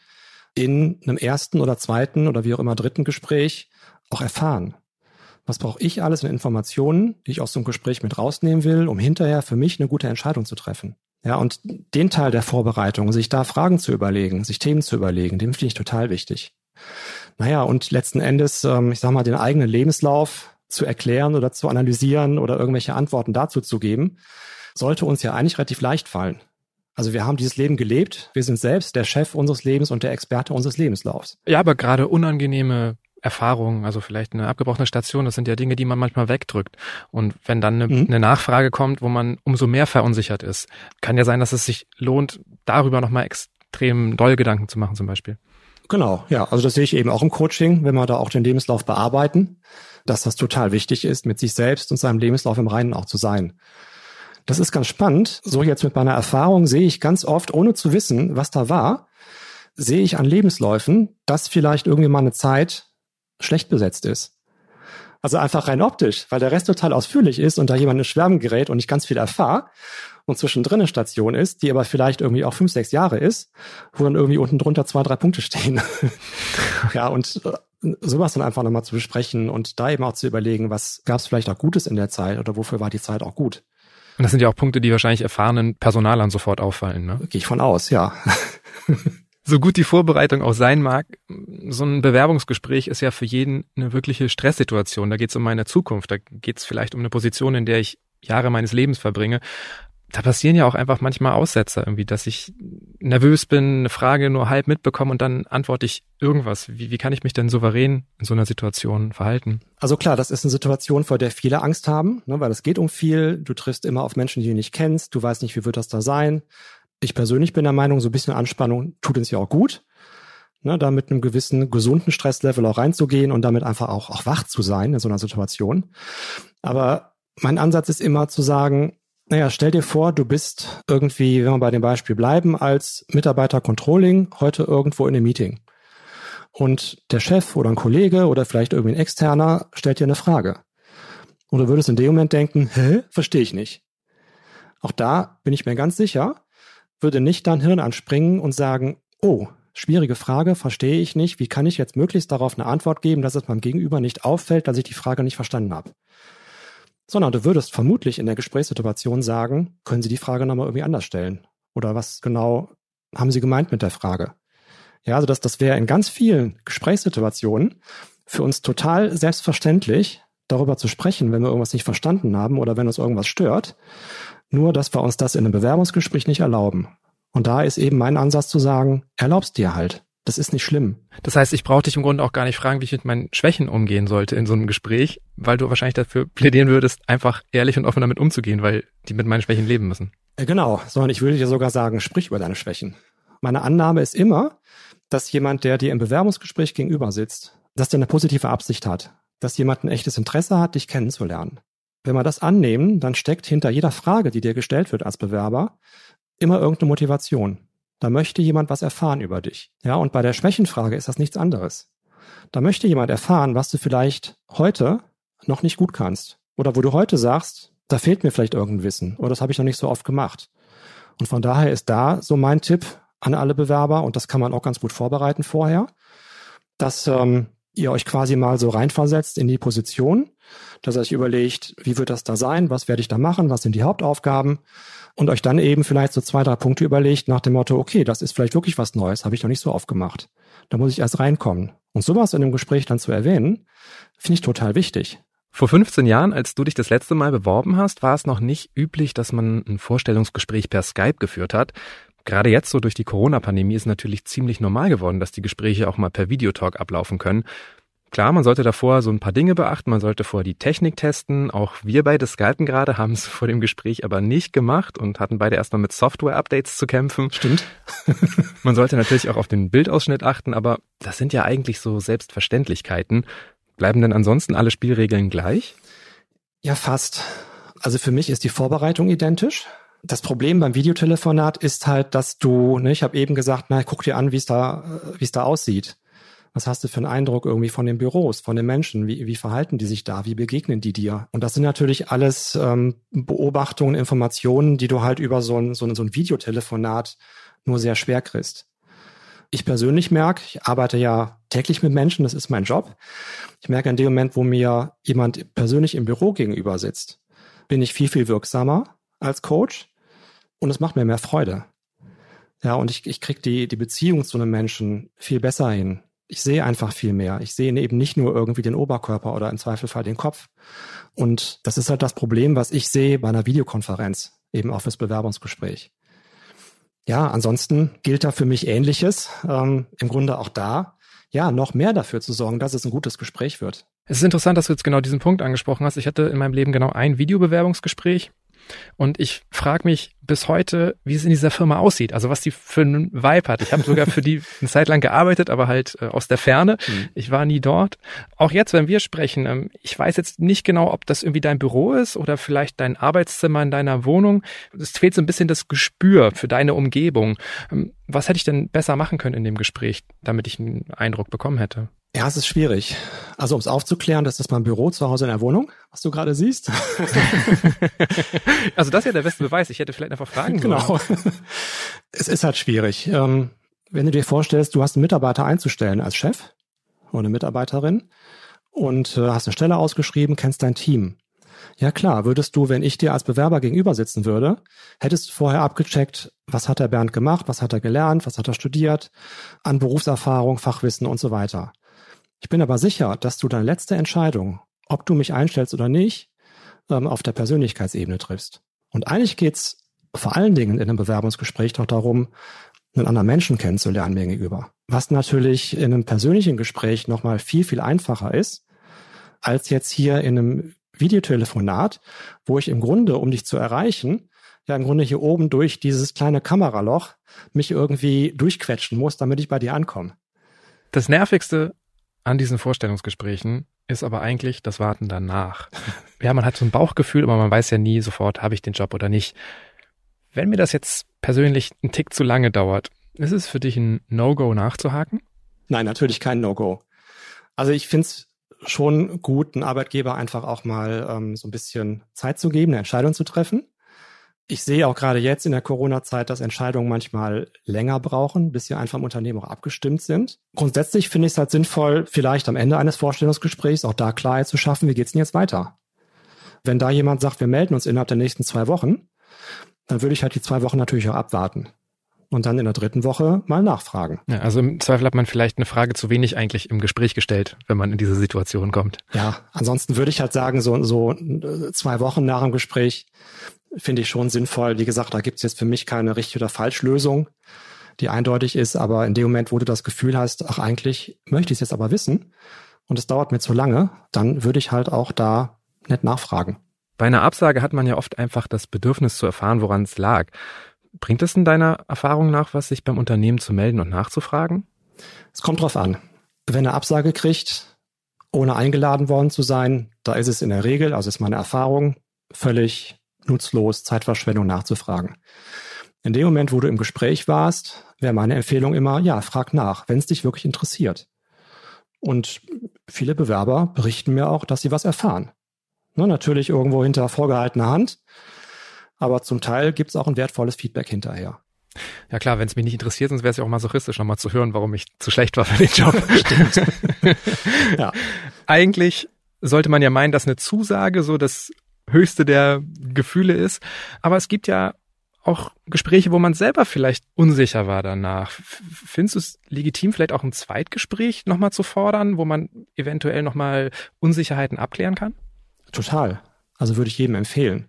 in einem ersten oder zweiten oder wie auch immer dritten Gespräch auch erfahren. Was brauche ich alles an Informationen, die ich aus so einem Gespräch mit rausnehmen will, um hinterher für mich eine gute Entscheidung zu treffen? Ja, und den Teil der Vorbereitung, sich da Fragen zu überlegen, sich Themen zu überlegen, den finde ich total wichtig. Naja, und letzten Endes, ähm, ich sag mal, den eigenen Lebenslauf zu erklären oder zu analysieren oder irgendwelche Antworten dazu zu geben, sollte uns ja eigentlich relativ leicht fallen. Also wir haben dieses Leben gelebt, wir sind selbst der Chef unseres Lebens und der Experte unseres Lebenslaufs. Ja, aber gerade unangenehme Erfahrungen, also vielleicht eine abgebrochene Station, das sind ja Dinge, die man manchmal wegdrückt. Und wenn dann eine, mhm. eine, Nachfrage kommt, wo man umso mehr verunsichert ist, kann ja sein, dass es sich lohnt, darüber nochmal extrem doll Gedanken zu machen zum Beispiel. Genau, ja. Also das sehe ich eben auch im Coaching, wenn wir da auch den Lebenslauf bearbeiten, dass das total wichtig ist, mit sich selbst und seinem Lebenslauf im Reinen auch zu sein. Das ist ganz spannend. So jetzt mit meiner Erfahrung sehe ich ganz oft, ohne zu wissen, was da war, sehe ich an Lebensläufen, dass vielleicht irgendwie mal eine Zeit schlecht besetzt ist. Also einfach rein optisch, weil der Rest total ausführlich ist und da jemand in Schwärmen gerät und ich ganz viel erfahre und zwischendrin eine Station ist, die aber vielleicht irgendwie auch fünf, sechs Jahre ist, wo dann irgendwie unten drunter zwei, drei Punkte stehen. ja, und äh, sowas dann einfach nochmal zu besprechen und da eben auch zu überlegen, was gab es vielleicht auch Gutes in der Zeit oder wofür war die Zeit auch gut. Und das sind ja auch Punkte, die wahrscheinlich erfahrenen Personalern sofort auffallen, ne? Gehe ich von aus, ja. so gut die Vorbereitung auch sein mag, so ein Bewerbungsgespräch ist ja für jeden eine wirkliche Stresssituation. Da geht es um meine Zukunft, da geht es vielleicht um eine Position, in der ich Jahre meines Lebens verbringe. Da passieren ja auch einfach manchmal Aussetzer irgendwie, dass ich nervös bin, eine Frage nur halb mitbekomme und dann antworte ich irgendwas. Wie, wie kann ich mich denn souverän in so einer Situation verhalten? Also klar, das ist eine Situation, vor der viele Angst haben, ne, weil es geht um viel. Du triffst immer auf Menschen, die du nicht kennst. Du weißt nicht, wie wird das da sein. Ich persönlich bin der Meinung, so ein bisschen Anspannung tut uns ja auch gut. Ne, da mit einem gewissen gesunden Stresslevel auch reinzugehen und damit einfach auch, auch wach zu sein in so einer Situation. Aber mein Ansatz ist immer zu sagen, naja, stell dir vor, du bist irgendwie, wenn wir bei dem Beispiel bleiben, als Mitarbeiter Controlling heute irgendwo in einem Meeting. Und der Chef oder ein Kollege oder vielleicht irgendwie ein Externer stellt dir eine Frage. Und du würdest in dem Moment denken, hä, verstehe ich nicht. Auch da bin ich mir ganz sicher, würde nicht dein Hirn anspringen und sagen, oh, schwierige Frage, verstehe ich nicht, wie kann ich jetzt möglichst darauf eine Antwort geben, dass es meinem Gegenüber nicht auffällt, dass ich die Frage nicht verstanden habe. Sondern du würdest vermutlich in der Gesprächssituation sagen, können Sie die Frage nochmal irgendwie anders stellen? Oder was genau haben Sie gemeint mit der Frage? Ja, also das, das wäre in ganz vielen Gesprächssituationen für uns total selbstverständlich, darüber zu sprechen, wenn wir irgendwas nicht verstanden haben oder wenn uns irgendwas stört. Nur, dass wir uns das in einem Bewerbungsgespräch nicht erlauben. Und da ist eben mein Ansatz zu sagen, erlaubst dir halt. Das ist nicht schlimm. Das heißt, ich brauche dich im Grunde auch gar nicht fragen, wie ich mit meinen Schwächen umgehen sollte in so einem Gespräch, weil du wahrscheinlich dafür plädieren würdest, einfach ehrlich und offen damit umzugehen, weil die mit meinen Schwächen leben müssen. Äh, genau, sondern ich würde dir sogar sagen, sprich über deine Schwächen. Meine Annahme ist immer, dass jemand, der dir im Bewerbungsgespräch gegenüber sitzt, dass der eine positive Absicht hat, dass jemand ein echtes Interesse hat, dich kennenzulernen. Wenn wir das annehmen, dann steckt hinter jeder Frage, die dir gestellt wird als Bewerber, immer irgendeine Motivation. Da möchte jemand was erfahren über dich. Ja, und bei der Schwächenfrage ist das nichts anderes. Da möchte jemand erfahren, was du vielleicht heute noch nicht gut kannst. Oder wo du heute sagst, da fehlt mir vielleicht irgendein Wissen. Oder das habe ich noch nicht so oft gemacht. Und von daher ist da so mein Tipp an alle Bewerber, und das kann man auch ganz gut vorbereiten vorher, dass ähm, ihr euch quasi mal so reinversetzt in die Position, dass ihr euch überlegt, wie wird das da sein, was werde ich da machen, was sind die Hauptaufgaben und euch dann eben vielleicht so zwei, drei Punkte überlegt nach dem Motto, okay, das ist vielleicht wirklich was Neues, habe ich noch nicht so oft gemacht. Da muss ich erst reinkommen. Und sowas in dem Gespräch dann zu erwähnen, finde ich total wichtig. Vor 15 Jahren, als du dich das letzte Mal beworben hast, war es noch nicht üblich, dass man ein Vorstellungsgespräch per Skype geführt hat. Gerade jetzt so durch die Corona-Pandemie ist natürlich ziemlich normal geworden, dass die Gespräche auch mal per Videotalk ablaufen können. Klar, man sollte davor so ein paar Dinge beachten, man sollte vorher die Technik testen. Auch wir beide Skypen gerade haben es vor dem Gespräch aber nicht gemacht und hatten beide erstmal mit Software-Updates zu kämpfen. Stimmt. man sollte natürlich auch auf den Bildausschnitt achten, aber das sind ja eigentlich so Selbstverständlichkeiten. Bleiben denn ansonsten alle Spielregeln gleich? Ja, fast. Also für mich ist die Vorbereitung identisch. Das Problem beim Videotelefonat ist halt, dass du, ne, ich habe eben gesagt, na, guck dir an, wie es da, wie es da aussieht. Was hast du für einen Eindruck irgendwie von den Büros, von den Menschen? Wie, wie verhalten die sich da? Wie begegnen die dir? Und das sind natürlich alles ähm, Beobachtungen, Informationen, die du halt über so ein, so ein, so ein Videotelefonat nur sehr schwer kriegst. Ich persönlich merke, ich arbeite ja täglich mit Menschen, das ist mein Job. Ich merke in dem Moment, wo mir jemand persönlich im Büro gegenüber sitzt, bin ich viel, viel wirksamer als Coach und es macht mir mehr Freude. Ja, und ich, ich kriege die, die Beziehung zu einem Menschen viel besser hin ich sehe einfach viel mehr. Ich sehe eben nicht nur irgendwie den Oberkörper oder im Zweifelfall den Kopf. Und das ist halt das Problem, was ich sehe bei einer Videokonferenz, eben auch fürs Bewerbungsgespräch. Ja, ansonsten gilt da für mich Ähnliches. Ähm, Im Grunde auch da, ja, noch mehr dafür zu sorgen, dass es ein gutes Gespräch wird. Es ist interessant, dass du jetzt genau diesen Punkt angesprochen hast. Ich hatte in meinem Leben genau ein Videobewerbungsgespräch und ich frage mich bis heute, wie es in dieser Firma aussieht, also was die für einen Vibe hat. Ich habe sogar für die eine Zeit lang gearbeitet, aber halt äh, aus der Ferne. Mhm. Ich war nie dort. Auch jetzt, wenn wir sprechen, ähm, ich weiß jetzt nicht genau, ob das irgendwie dein Büro ist oder vielleicht dein Arbeitszimmer in deiner Wohnung. Es fehlt so ein bisschen das Gespür für deine Umgebung. Ähm, was hätte ich denn besser machen können in dem Gespräch, damit ich einen Eindruck bekommen hätte? Ja, es ist schwierig. Also um es aufzuklären, das ist mein Büro zu Hause in der Wohnung, was du gerade siehst. also das ist ja der beste Beweis. Ich hätte vielleicht einfach fragen sollen. Genau. Es ist halt schwierig. Ähm, wenn du dir vorstellst, du hast einen Mitarbeiter einzustellen als Chef oder eine Mitarbeiterin und äh, hast eine Stelle ausgeschrieben, kennst dein Team. Ja klar, würdest du, wenn ich dir als Bewerber gegenüber sitzen würde, hättest du vorher abgecheckt, was hat der Bernd gemacht, was hat er gelernt, was hat er studiert, an Berufserfahrung, Fachwissen und so weiter. Ich bin aber sicher, dass du deine letzte Entscheidung, ob du mich einstellst oder nicht, ähm, auf der Persönlichkeitsebene triffst. Und eigentlich geht's vor allen Dingen in einem Bewerbungsgespräch doch darum, einen anderen Menschen kennenzulernen gegenüber. Was natürlich in einem persönlichen Gespräch nochmal viel, viel einfacher ist, als jetzt hier in einem Videotelefonat, wo ich im Grunde, um dich zu erreichen, ja im Grunde hier oben durch dieses kleine Kameraloch mich irgendwie durchquetschen muss, damit ich bei dir ankomme. Das Nervigste an diesen Vorstellungsgesprächen ist aber eigentlich das Warten danach. Ja, man hat so ein Bauchgefühl, aber man weiß ja nie sofort, habe ich den Job oder nicht. Wenn mir das jetzt persönlich einen Tick zu lange dauert, ist es für dich ein No-Go nachzuhaken? Nein, natürlich kein No-Go. Also ich finde es schon gut, einen Arbeitgeber einfach auch mal ähm, so ein bisschen Zeit zu geben, eine Entscheidung zu treffen ich sehe auch gerade jetzt in der Corona-Zeit, dass Entscheidungen manchmal länger brauchen, bis sie einfach im Unternehmen auch abgestimmt sind. Grundsätzlich finde ich es halt sinnvoll, vielleicht am Ende eines Vorstellungsgesprächs auch da Klarheit zu schaffen, wie geht's denn jetzt weiter? Wenn da jemand sagt, wir melden uns innerhalb der nächsten zwei Wochen, dann würde ich halt die zwei Wochen natürlich auch abwarten. und dann in der dritten Woche mal nachfragen. Ja, also im Zweifel hat man vielleicht eine Frage zu wenig eigentlich im Gespräch gestellt, wenn man in diese Situation kommt. Ja, ansonsten würde ich halt sagen, so, so zwei Wochen nach dem Gespräch finde ich schon sinnvoll. Wie gesagt, da gibt es jetzt für mich keine richtige oder falsche Lösung, die eindeutig ist, aber in dem Moment, wo du das Gefühl hast, ach eigentlich möchte ich es jetzt aber wissen und es dauert mir zu lange, dann würde ich halt auch da nett nachfragen. Bei einer Absage hat man ja oft einfach das Bedürfnis zu erfahren, woran es lag. Bringt es in deiner Erfahrung nach was, sich beim Unternehmen zu melden und nachzufragen? Es kommt drauf an. Wenn eine Absage kriegt, ohne eingeladen worden zu sein, da ist es in der Regel, also ist meine Erfahrung, völlig nutzlos, Zeitverschwendung nachzufragen. In dem Moment, wo du im Gespräch warst, wäre meine Empfehlung immer, ja, frag nach, wenn es dich wirklich interessiert. Und viele Bewerber berichten mir auch, dass sie was erfahren. Ne, natürlich irgendwo hinter vorgehaltener Hand. Aber zum Teil gibt es auch ein wertvolles Feedback hinterher. Ja klar, wenn es mich nicht interessiert, sonst wäre es ja auch masochistisch, nochmal zu hören, warum ich zu schlecht war für den Job. Stimmt. ja. Eigentlich sollte man ja meinen, dass eine Zusage so das höchste der Gefühle ist. Aber es gibt ja auch Gespräche, wo man selber vielleicht unsicher war danach. Findest du es legitim, vielleicht auch ein Zweitgespräch nochmal zu fordern, wo man eventuell nochmal Unsicherheiten abklären kann? Total. Also würde ich jedem empfehlen.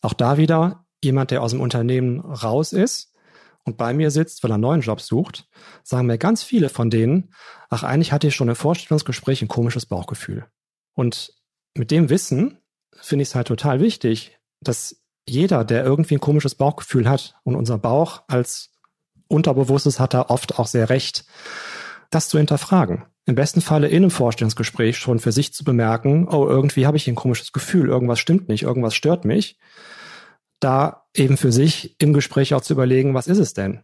Auch da wieder jemand, der aus dem Unternehmen raus ist und bei mir sitzt, weil er einen neuen Job sucht, sagen mir ganz viele von denen, ach, eigentlich hatte ich schon im Vorstellungsgespräch ein komisches Bauchgefühl. Und mit dem Wissen finde ich es halt total wichtig, dass jeder, der irgendwie ein komisches Bauchgefühl hat und unser Bauch als Unterbewusstes hat er oft auch sehr recht, das zu hinterfragen im besten Falle in einem Vorstellungsgespräch schon für sich zu bemerken, oh, irgendwie habe ich ein komisches Gefühl, irgendwas stimmt nicht, irgendwas stört mich. Da eben für sich im Gespräch auch zu überlegen, was ist es denn?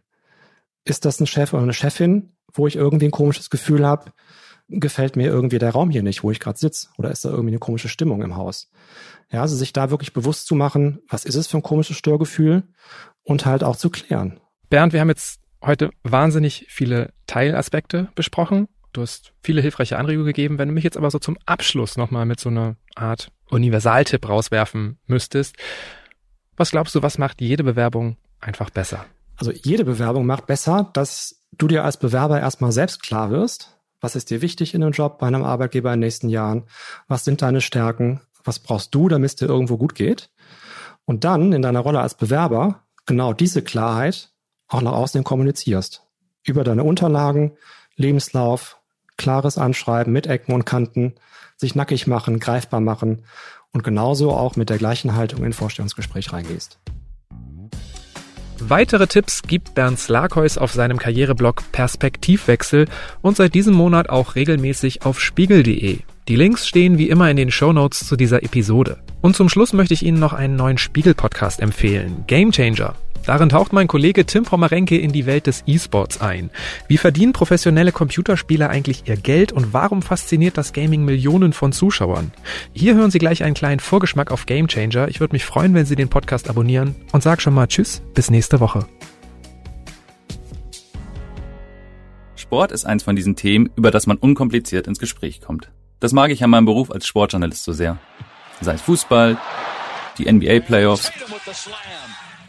Ist das ein Chef oder eine Chefin, wo ich irgendwie ein komisches Gefühl habe? Gefällt mir irgendwie der Raum hier nicht, wo ich gerade sitze? Oder ist da irgendwie eine komische Stimmung im Haus? Ja, also sich da wirklich bewusst zu machen, was ist es für ein komisches Störgefühl und halt auch zu klären. Bernd, wir haben jetzt heute wahnsinnig viele Teilaspekte besprochen. Du hast viele hilfreiche Anregungen gegeben. Wenn du mich jetzt aber so zum Abschluss nochmal mit so einer Art Universaltipp rauswerfen müsstest, was glaubst du, was macht jede Bewerbung einfach besser? Also jede Bewerbung macht besser, dass du dir als Bewerber erstmal selbst klar wirst, was ist dir wichtig in einem Job bei einem Arbeitgeber in den nächsten Jahren, was sind deine Stärken, was brauchst du, damit es dir irgendwo gut geht. Und dann in deiner Rolle als Bewerber genau diese Klarheit auch nach außen kommunizierst. Über deine Unterlagen, Lebenslauf, klares Anschreiben mit Ecken und Kanten, sich nackig machen, greifbar machen und genauso auch mit der gleichen Haltung in Vorstellungsgespräch reingehst. Weitere Tipps gibt Bernd Slakheus auf seinem Karriereblog Perspektivwechsel und seit diesem Monat auch regelmäßig auf spiegel.de. Die Links stehen wie immer in den Show Notes zu dieser Episode. Und zum Schluss möchte ich Ihnen noch einen neuen Spiegel-Podcast empfehlen. Game Changer. Darin taucht mein Kollege Tim Pommerenke in die Welt des E-Sports ein. Wie verdienen professionelle Computerspieler eigentlich ihr Geld und warum fasziniert das Gaming Millionen von Zuschauern? Hier hören Sie gleich einen kleinen Vorgeschmack auf Game Changer. Ich würde mich freuen, wenn Sie den Podcast abonnieren und sag schon mal Tschüss, bis nächste Woche. Sport ist eins von diesen Themen, über das man unkompliziert ins Gespräch kommt. Das mag ich an meinem Beruf als Sportjournalist so sehr. Sei es Fußball, die NBA Playoffs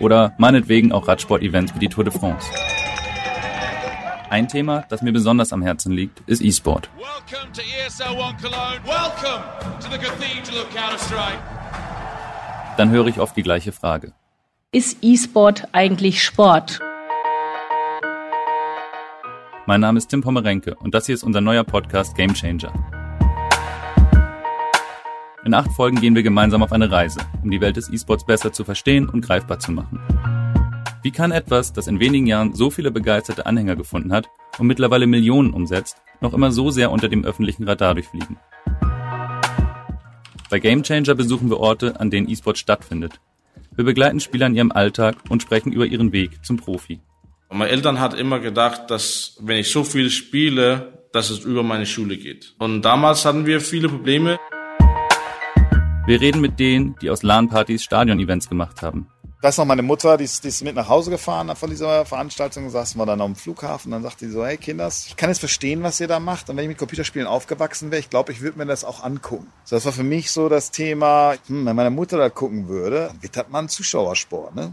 oder meinetwegen auch Radsport-Events wie die Tour de France. Ein Thema, das mir besonders am Herzen liegt, ist E-Sport. Dann höre ich oft die gleiche Frage. Ist E-Sport eigentlich Sport? Mein Name ist Tim Pommerenke und das hier ist unser neuer Podcast Game Changer. In acht Folgen gehen wir gemeinsam auf eine Reise, um die Welt des E-Sports besser zu verstehen und greifbar zu machen. Wie kann etwas, das in wenigen Jahren so viele begeisterte Anhänger gefunden hat und mittlerweile Millionen umsetzt, noch immer so sehr unter dem öffentlichen Radar durchfliegen? Bei Gamechanger besuchen wir Orte, an denen E-Sport stattfindet. Wir begleiten Spieler in ihrem Alltag und sprechen über ihren Weg zum Profi. Meine Eltern hatten immer gedacht, dass wenn ich so viel spiele, dass es über meine Schule geht. Und damals hatten wir viele Probleme. Wir reden mit denen, die aus LAN-Partys Stadion-Events gemacht haben. Da ist noch meine Mutter, die ist, die ist mit nach Hause gefahren von dieser Veranstaltung, saßen wir dann am Flughafen, dann sagte sie so, hey Kinders, ich kann jetzt verstehen, was ihr da macht und wenn ich mit Computerspielen aufgewachsen wäre, ich glaube, ich würde mir das auch angucken. So, das war für mich so das Thema, hm, wenn meine Mutter da gucken würde, wird das mal ein Zuschauersport, ne?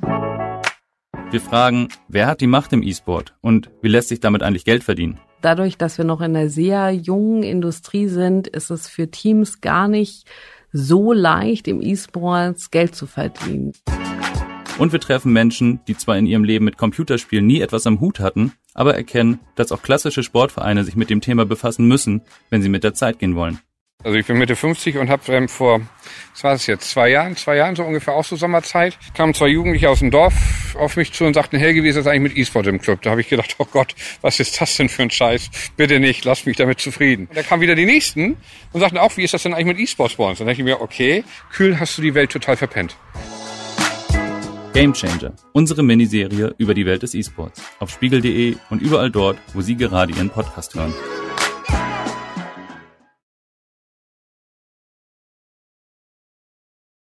Wir fragen, wer hat die Macht im E-Sport und wie lässt sich damit eigentlich Geld verdienen? Dadurch, dass wir noch in einer sehr jungen Industrie sind, ist es für Teams gar nicht so leicht, im E-Sports Geld zu verdienen. Und wir treffen Menschen, die zwar in ihrem Leben mit Computerspielen nie etwas am Hut hatten, aber erkennen, dass auch klassische Sportvereine sich mit dem Thema befassen müssen, wenn sie mit der Zeit gehen wollen. Also ich bin Mitte 50 und habe ähm, vor, was war es jetzt, zwei Jahren, zwei Jahren so ungefähr auch so Sommerzeit, kamen zwei Jugendliche aus dem Dorf auf mich zu und sagten, Helge, wie ist das eigentlich mit E-Sport im Club? Da habe ich gedacht, oh Gott, was ist das denn für ein Scheiß? Bitte nicht, lass mich damit zufrieden. Und da kamen wieder die Nächsten und sagten auch, wie ist das denn eigentlich mit E-Sports bei uns? Dann dachte ich mir, okay, kühl hast du die Welt total verpennt. Game Changer, unsere Miniserie über die Welt des E-Sports. Auf spiegel.de und überall dort, wo Sie gerade Ihren Podcast hören.